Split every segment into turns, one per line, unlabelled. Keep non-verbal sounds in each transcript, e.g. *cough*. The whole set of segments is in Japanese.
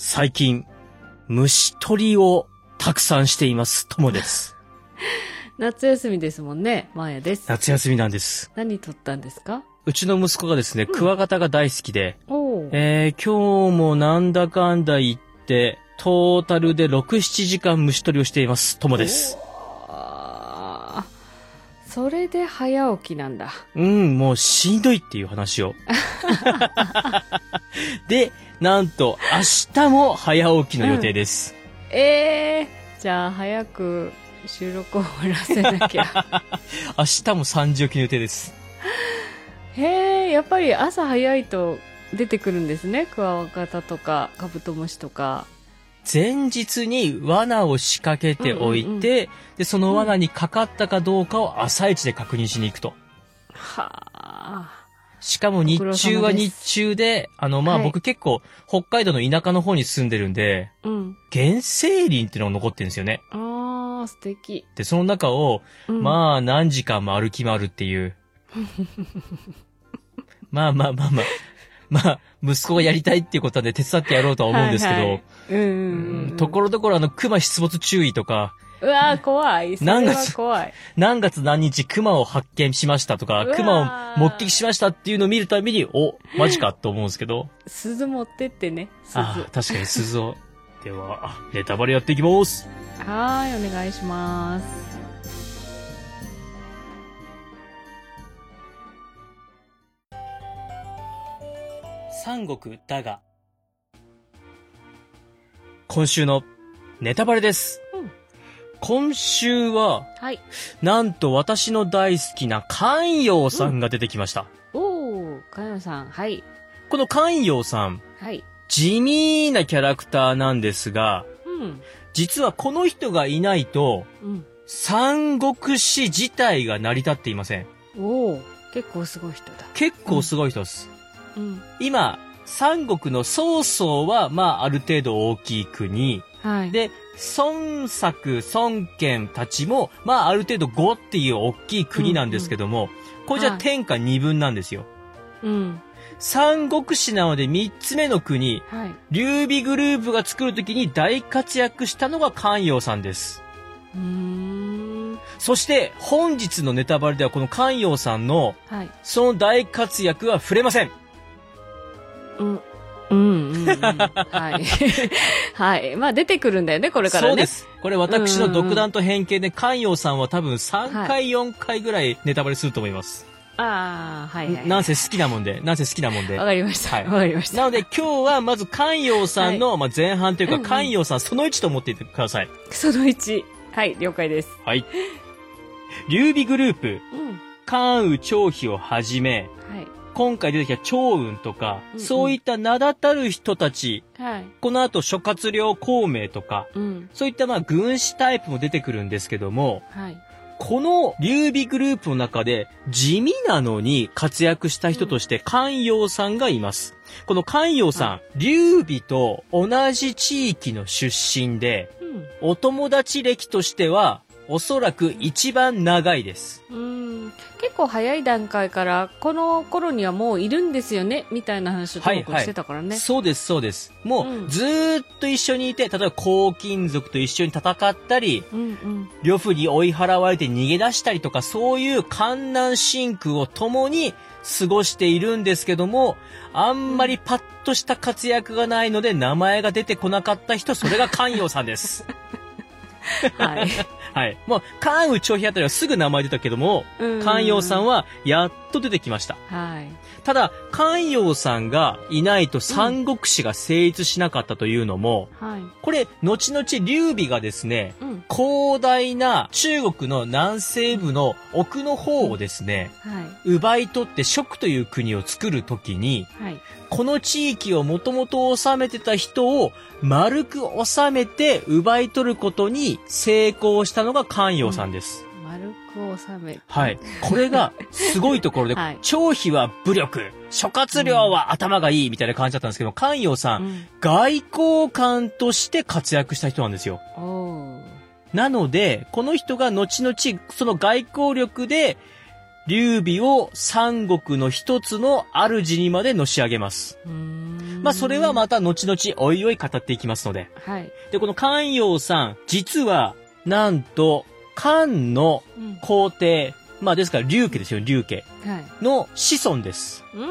最近、虫取りをたくさんしています、ともです。*laughs*
夏休みですもんね。まーやです。
夏休みなんです。
何撮ったんですか？
うちの息子がですね、クワガタが大好きで、
おー。
えー、今日もなんだかんだ言って、トータルで6、7時間虫取りをしています、ともです。
それで早起きなんだ。
うん、もうしんどいっていう話を。*laughs* で、なんと、明日も早起きの予定です。
ええー、じゃあ早く収録を終わらせなきゃ。*laughs*
明日も3時起きの予定です。
へえ、やっぱり朝早いと出てくるんですね。クワガタとかカブトムシとか。
前日に罠を仕掛けておいて、
うんうん
で、その罠にかかったかどうかを朝一で確認しに行くと。
はあ。
しかも日中は日中で、あの、まあ、
はい
僕結構北海道の田舎の方に住んでるんで、
うん。
原生林っていうのが残ってるんですよね。
ああ、素敵。
で、その中を、
うん、
まあ、何時間も歩き回るっていう。*laughs* まあまあまあまあ。まあ、息子がやりたいっていうことで手伝ってやろうとは思うんですけど、
はいはいうん。
ところどころあの、熊出没注意とか、
うわー怖い。それは
何月？
怖い。
何月何日熊を発見しましたとか熊を目撃しましたっていうのを見るたびに、お、マジかと思うんですけど、
鈴持ってってね、鈴。は
ああ、確かに鈴を。では、あネタバレやっていきます。
ーい、お願いします。
三国だが。今週のネタバレです。
うん
今週は、
はい。
なんと私の大好きな関陽さんが出てきました。
おー、かよさん。はい。
この関陽さん、
はい。
地味なキャラクターなんですが、
うん。
実はこの人がいないと、
うん。
三国志自体が成り立っていません。
おー、結構すごい人だ。
結構すごい人です。
うん。
今、三国の曹操は、まあ、ある程度大きい国。
はい。
で、孫作、孫権たちも、まあ、ある程度5っていう大きい国なんですけども、これじゃ
はい
天下二分なんですよ。
うん。
三国志なので三つ目の国、
はい。
劉備グループが作るときに大活躍したのが関陽さんです。
うーん。
そして、本日のネタバレではこの関陽さんの、
はい。
その大活躍は触れません。
うん。うん、うん、うん。はい。*laughs* はい。まあ、出てくるんだよね、これからね。
そうで。す。これ私の独断と偏見で、関陽さんは多分3回、4回ぐらいネタバレすると思います。
ああ、はい、はい。
なんせ好きなもんで、*laughs* なんせ好きなもんで
わ。かりました。
はい
わかりました。
なので今日はまず関陽さんの、まあ、前半というか、関陽さんその1と思っていてください。
その1。はい、了解です。
はい。劉備グループ、
うん。
関羽張飛をはじめ、
はい。
今回出てきた趙雲とか、
うんうん
そういった名だたる人たち、
はい。
この後諸葛亮孔明とか、
うん。
そういったまあ軍師タイプも出てくるんですけども、
はい。
この劉備グループの中で地味なのに活躍した人として関陽さんがいます。この関陽さん、劉備と同じ地域の出身で、
うん。
お友達歴としてはおそらく一番長いです。
うん。結構早い段階から、この頃にはもういるんですよね、みたいな話をトークしてたからね。
そうです、そうです。も
う
ずーっと一緒にいて、例えば黄金族と一緒に戦ったり、
うんうん。
呂布に追い払われて逃げ出したりとか、そういう観南真空を共に過ごしているんですけども、あんまりパッとした活躍がないので、名前が出てこなかった人、それが関陽さんです。*laughs*
はい。
はい。もう、関羽長飛あたりはすぐ名前出たけども、
うん
関陽さんはやっと出てきました。
はい。
ただ、関陽さんがいないと三国志が成立しなかったというのも、
はい。
これ、後々劉備がですね、
うん。
広大な中国の南西部の奥の方をですね、
はい。
奪い取って蜀という国を作るときに、
はい。
この地域をもともと治めてた人を丸く治めて奪い取ることに成功したのが関陽さんです。
丸く収め。
はい。これがすごいところで、*laughs*
はい
張飛は武力、諸葛亮は頭がいいみたいな感じだったんですけど、関陽さん、
うん。
外交官として活躍した人なんですよ。なので、この人が後々、その外交力で、劉備を三国の一つの主にまでのし上げます。まあそれはまた後々おいおい語っていきますので。
はい。
で、この関陽さん、実は、なんと、漢の
うん。
皇帝、まあですから、竜家ですよ、竜家
はい。
の子孫です。
う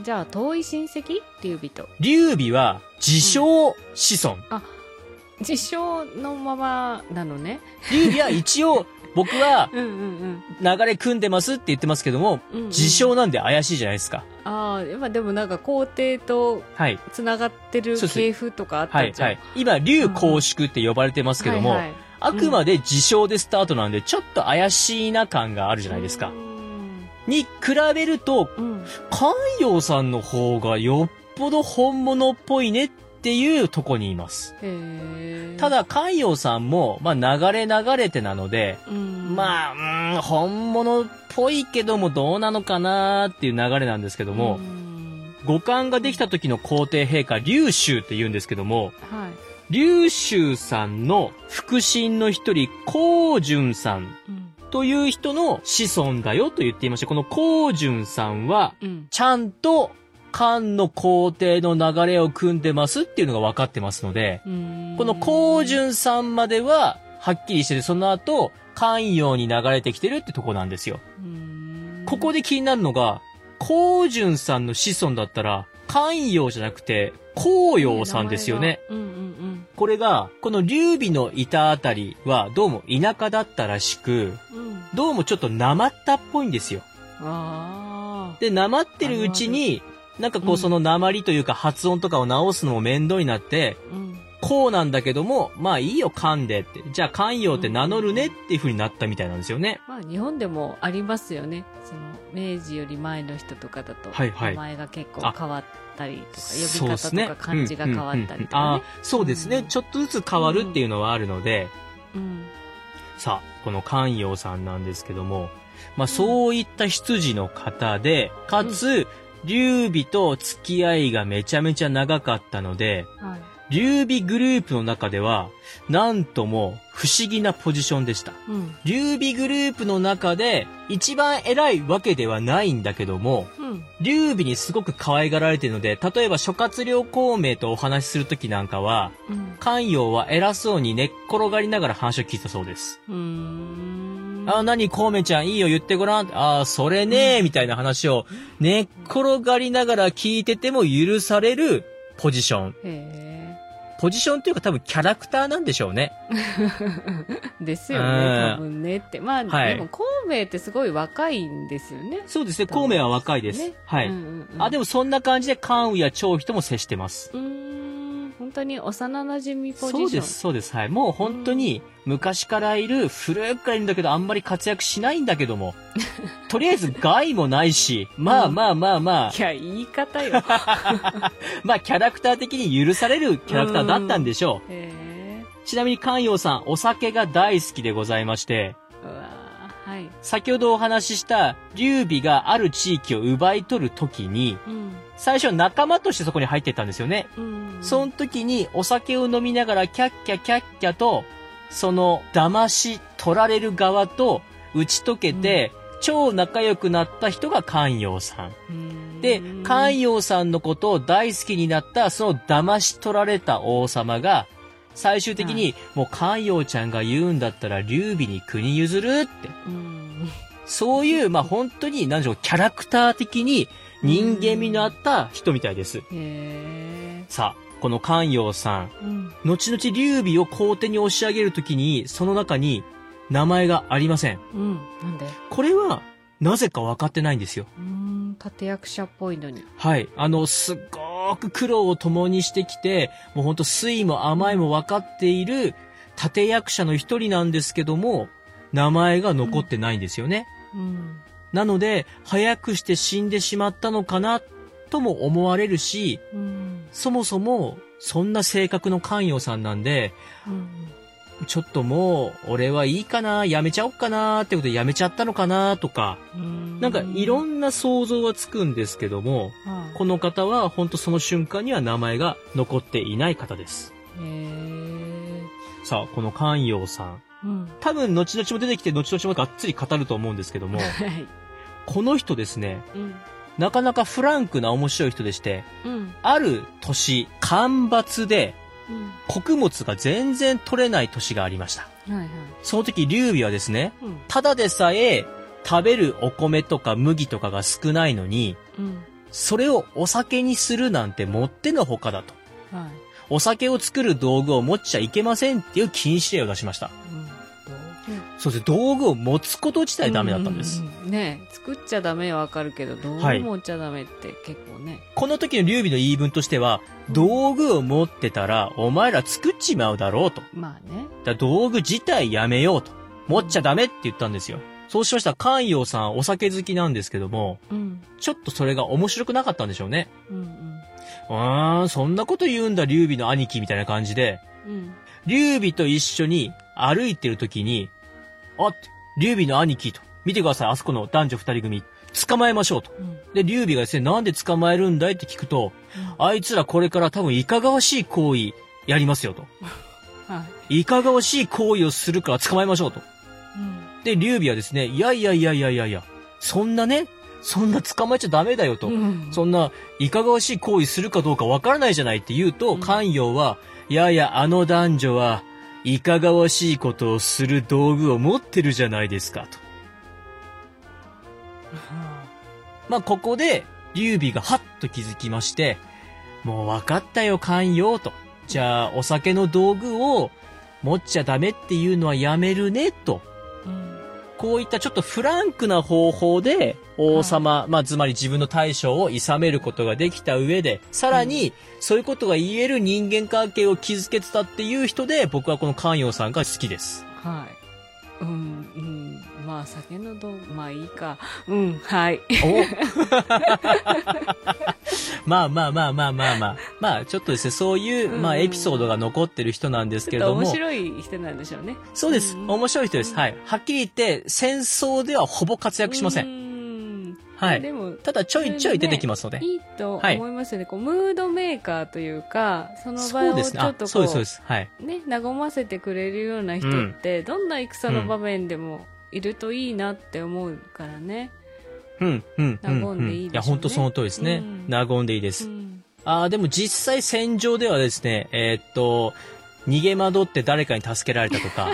ん。じゃあ、遠い親戚？劉備と。
劉備は、自称子孫。
自称のままなのね。
劉備は一応、僕は流れ組んでますって言ってますけども、
うん。うんうん
自称なんで怪しいじゃないですか。
ああ、まあでもなんか皇帝と
はい。
繋がってる系譜とかあっ
はい、
たじゃん。
はい。今、劉公祝って呼ばれてますけども、
はいはい
あくまで自称でスタートなんで、ちょっと怪しいな感があるじゃないですか
う。ん
に比べると、
うん。
関陽さんの方がよっぽど本物っぽいねっていうとこにいます。た、だ、関陽さんも、まあ、流れ流れてなので、
うん、
まあ、うーん、本物っぽいけどもどうなのかなっていう流れなんですけども、
うん
五冠ができた時の皇帝陛下、劉州って言うんですけども、
はい。
劉州さんの腹心の一人、光順さん
うん。
という人の子孫だよと言っていまして、この光順さんは、
うん。
ちゃんと漢の皇帝の流れを組んでますっていうのが分かってますので、
うん
この光順さんまでははっきりしてて、その後、関陽に流れてきてるってとこなんですよ。
うん
ここで気になるのが、光順さんの子孫だったら、関陽じゃなくて、光陽さんですよね。。
うんうん
これが、この劉備のいたあたりは、どうも田舎だったらしく、
うん。うん。
どうもちょっとなまったっぽいんですよ。で、なまってるうちに、なんかこ
う
うんそのなまりというか発音とかを直すのも面倒になって、
うん。
こうなんだけども、まあいいよ、噛んでって。じゃあ関陽って名乗るねっていう風になったみたいなんですよね。
まあ日本でもありますよね。その明治より前の人とかだと、
はいはい
名前が結構
あ
変わったりとか、呼び方とか漢字が変わったりと
うんうんうん
かね。
そうですね、
うん
ちょっとずつ変わるっていうのはあるので、
うん。
さあ、この関陽さんなんですけども、まあそういった出自の方で、かつ、劉備と付き合いがめちゃめちゃ長かったので、
はい。
劉備グループの中では、なんとも不思議なポジションでした。
うん。
劉備グループの中で一番偉いわけではないんだけども、
うん。
劉備にすごく可愛がられているので、例えば諸葛亮孔明とお話しするときなんかは、
うん。
関陽は偉そうに寝っ転がりながら話を聞いたそうです。
うーん。
あ、なに、孔明ちゃんいいよ言ってごらん。あ、それねみたいな話を寝っ転がりながら聞いてても許されるポジション。
へ
ポジションっていうか多分キャラクターなんでしょうね。
え。*laughs* ですよ
うん
ね、多分ねって。まあ、
はい
でも、孔明ってすごい若いんですよね。
そうですね、孔明は若いです。
ね
はい。
うんうんうん
あ、でもそんな感じで関羽や張飛とも接してます。
うーん、本当に幼馴染ポジション。
そうです、そうです。はい。もう本当に昔からいる、古くからいるんだけどあんまり活躍しないんだけども、*laughs* とりあえず害もないし、まあまあまあまあ、
いや、言い方よ。*laughs*
まあキャラクター的に許されるキャラクターだったんでしょう。
へえ。
ちなみに関陽さん、お酒が大好きでございまして、
はい。
先ほどお話しした劉備がある地域を奪い取る時に、
うん。
最初は仲間としてそこに入ってったんですよね。
うん。
その時にお酒を飲みながらキャッキャキャッキャと、その騙し取られる側と打ち解けて、超仲良くなった人が関陽さん。
うん
で、関陽さんのことを大好きになったその騙し取られた王様が、最終的に、もう関陽ちゃんが言うんだったら劉備に国譲るって。
うん。
そういう、まあ本当に、なんでしょう、キャラクター的に人間味のあった人みたいです。
へえ。
さあ、この関陽さん、
うん。
後々劉備を皇帝に押し上げるときに、その中に名前がありません。
うん。なんで？
これは、なぜか分かってないんですよ。
うーん、立役者っぽいのに。
はい。あの、すっごく苦労を共にしてきて、もうほんと酸いも甘いも分かっている立役者の一人なんですけども、名前が残ってないんですよね。
うん。
なので、早くして死んでしまったのかな、とも思われるし、
うん。
そもそも、そんな性格の関与さんなんで、
うん。
ちょっともう、俺はいいかな、やめちゃおっかな、ってことでやめちゃったのかな、とか、
うん。
なんかいろんな想像はつくんですけども、
は
この方は本当その瞬間には名前が残っていない方です。さあ、この関陽さん。
うん。
多分、後々も出てきて、後々もがっつり語ると思うんですけども、*laughs*
はい。
この人ですね、
うん。
なかなかフランクな面白い人でして、
うん。
ある年、干ばつで
うん。
穀物が全然取れない年がありました。
はいはい。
その時、劉備はですね、
うん。
ただでさえ食べるお米とか麦とかが少ないのに、
うん。
それをお酒にするなんてもってのほかだと。
はい。
お酒を作る道具を持っちゃいけませんっていう禁止令を出しました。
うん。
そうです。道具を持つこと自体ダメだったんです。
うううんねえ作っちゃダメはわかるけど、どう
はい
持っちゃダメって結構ね。
この時の劉備の言い分としては、道具を持ってたらお前ら作っちまうだろうと。
まあね。
だ道具自体やめようと。持っちゃダメって言ったんですよ。そうしましたら、関陽さんお酒好きなんですけども、
うん。
ちょっとそれが面白くなかったんでしょうね。
うん
うーん、そんなこと言うんだ、劉備の兄貴みたいな感じで、
うん。うん。
劉備と一緒に歩いてる時に、あ、劉備の兄貴と、見てください、あそこの男女二人組、捕まえましょうと。
うん。
で、劉備がですね、なんで捕まえるんだいって聞くと、あいつらこれから多分いかがわしい行為やりますよと。*laughs*
はい。
いかがわしい行為をするから捕まえましょうと。
うん。
で、劉備はですね、いやいやいやいやいやいや、そんなね、そんな捕まえちゃダメだよと。
うん
そんな、いかがわしい行為するかどうかわからないじゃないって言うと、
うん
関陽は、いやいや、あの男女は、いかがわしいことをする道具を持ってるじゃないですか、と。まあ、ここで、劉備がはっと気づきまして、もう分かったよ、関陽と。じゃあ、お酒の道具を持っちゃダメっていうのはやめるね、と。
うん。
こういったちょっとフランクな方法で王様、まあつまり自分の大将を諌めることができた上で、さらにそういうことが言える人間関係を築けてたっていう人で、僕はこの関陽さんが好きです。
はい。うん、うん。まあ、酒の道具、まあいいか。うん、はい。
おまあまあまあまあまあまあ。まあちょっとですね、そういう、まあ
うん
エピソードが残ってる人なんですけれども。
白い人なんでしょうね。
そうです。
うん
面白い人です。はい。はっきり言って、戦争ではほぼ活躍しません。
ん。
はい。
でも、
ただちょいちょい出てきますので。
いいと思いますよね。こう、ムードメーカーというか、その場をちょっと、
そうです、そ
うね、和ませてくれるような人って、どんな戦の場面でもいるといいなって思うからね。
うん、うん、うん。
和んでいいでしょうね
いや、本当その通りですね。
うん
和んでいいで
う
す。
ん。
ああ、でも実際戦場ではですね、えーっと、逃げ惑って誰かに助けられたとか、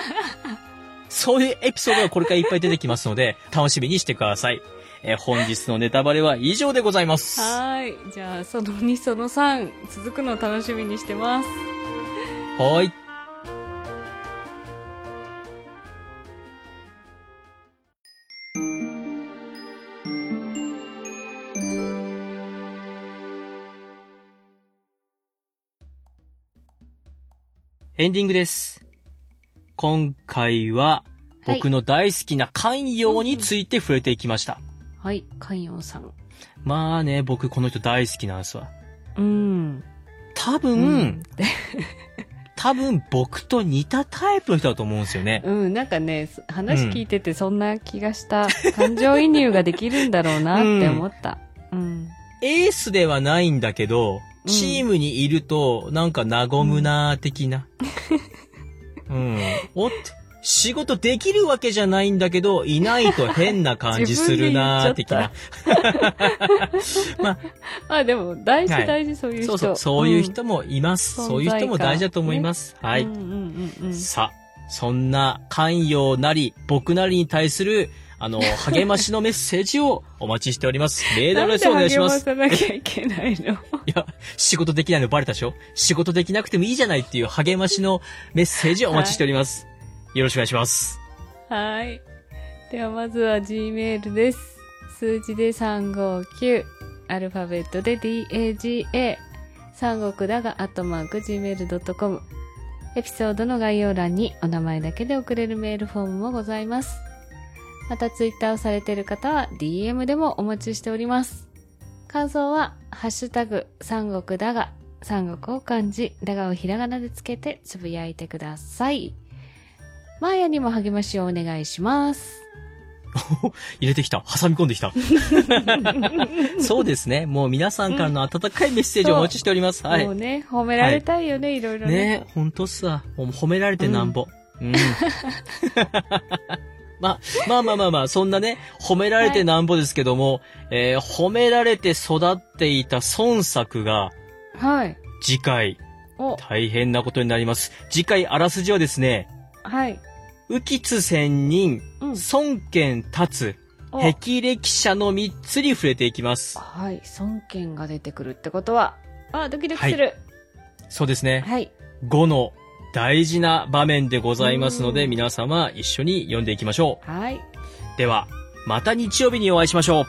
*laughs* そういうエピソードがこれからいっぱい出てきますので、楽しみにしてください。えー本日のネタバレは以上でございます。
はーい。じゃあ、その2、その3、続くのを楽しみにしてます。
はーい。エンディングです。今回は
はい
僕の大好きな寛容について触れていきました。
はい。海洋さん。
まあね、僕この人大好きなんですわ。
うん。
多分、
うん *laughs*
多分僕と似たタイプの人だと思うんですよね。
うん、なんかね、話聞いててそんな気がした。感情移入ができるんだろうなって思った。うん。
エースではないんだけど、
うん
チームにいると、なんか和むなー的な。*laughs* うん。おっ仕事できるわけじゃないんだけど、いないと変な感じするなー的な。*laughs* ま
あ、でも、大事
はい
大事、そういう人。
そうそう、そういう人もいます。
うん
そういう人も大事だと思います。はい。
うんうんうんうん。
さあ、そんな寛容なり、僕なりに対する、あの、*laughs* 励ましのメッセージをお待ちしております。メールアドレスお願いします。
なんで励まさなきゃいけないの？
いや、仕事できないのバレたでしょ？仕事できなくてもいいじゃないっていう励ましのメッセージをお待ちしております。よろしくお願いします。
はい。では、まずは Gmail です。数字で359、アルファベットで DAGA、三国だが、アットマーク Gmail.com。エピソードの概要欄にお名前だけで送れるメールフォームもございます。また、ツイッターをされている方は DM でもお待ちしております。感想は、ハッシュタグ、三国だが、三国を漢字、だがをひらがなでつけてつぶやいてください。マーヤにも励ましをお願いします。*laughs*
入れてきた。挟み込んできた。*laughs* そうですね。もう皆さんからの温かいメッセージをお待ちしております。はい
もう。ね、褒められたいよね、いろいろね。
ねほんとっすわ。もう褒められてなんぼ。うん。*laughs* まあ、まあまあまあまあ、そんなね、褒められてなんぼですけども、えー褒められて育っていた孫作が、
はい。
次回、
お、
大変なことになります。次回、あらすじはですね、
はい。
浮き津仙人、
うん。
孫権立つ、
お
霹靂者の3つに触れていきます。
はい。孫権が出てくるってことは、あ、ドキドキする。
そうですね。
はい。
5の大事な場面でございますので、
うん
皆様一緒に読んでいきましょ
はい。
う。では、また日曜日にお会いしましょう。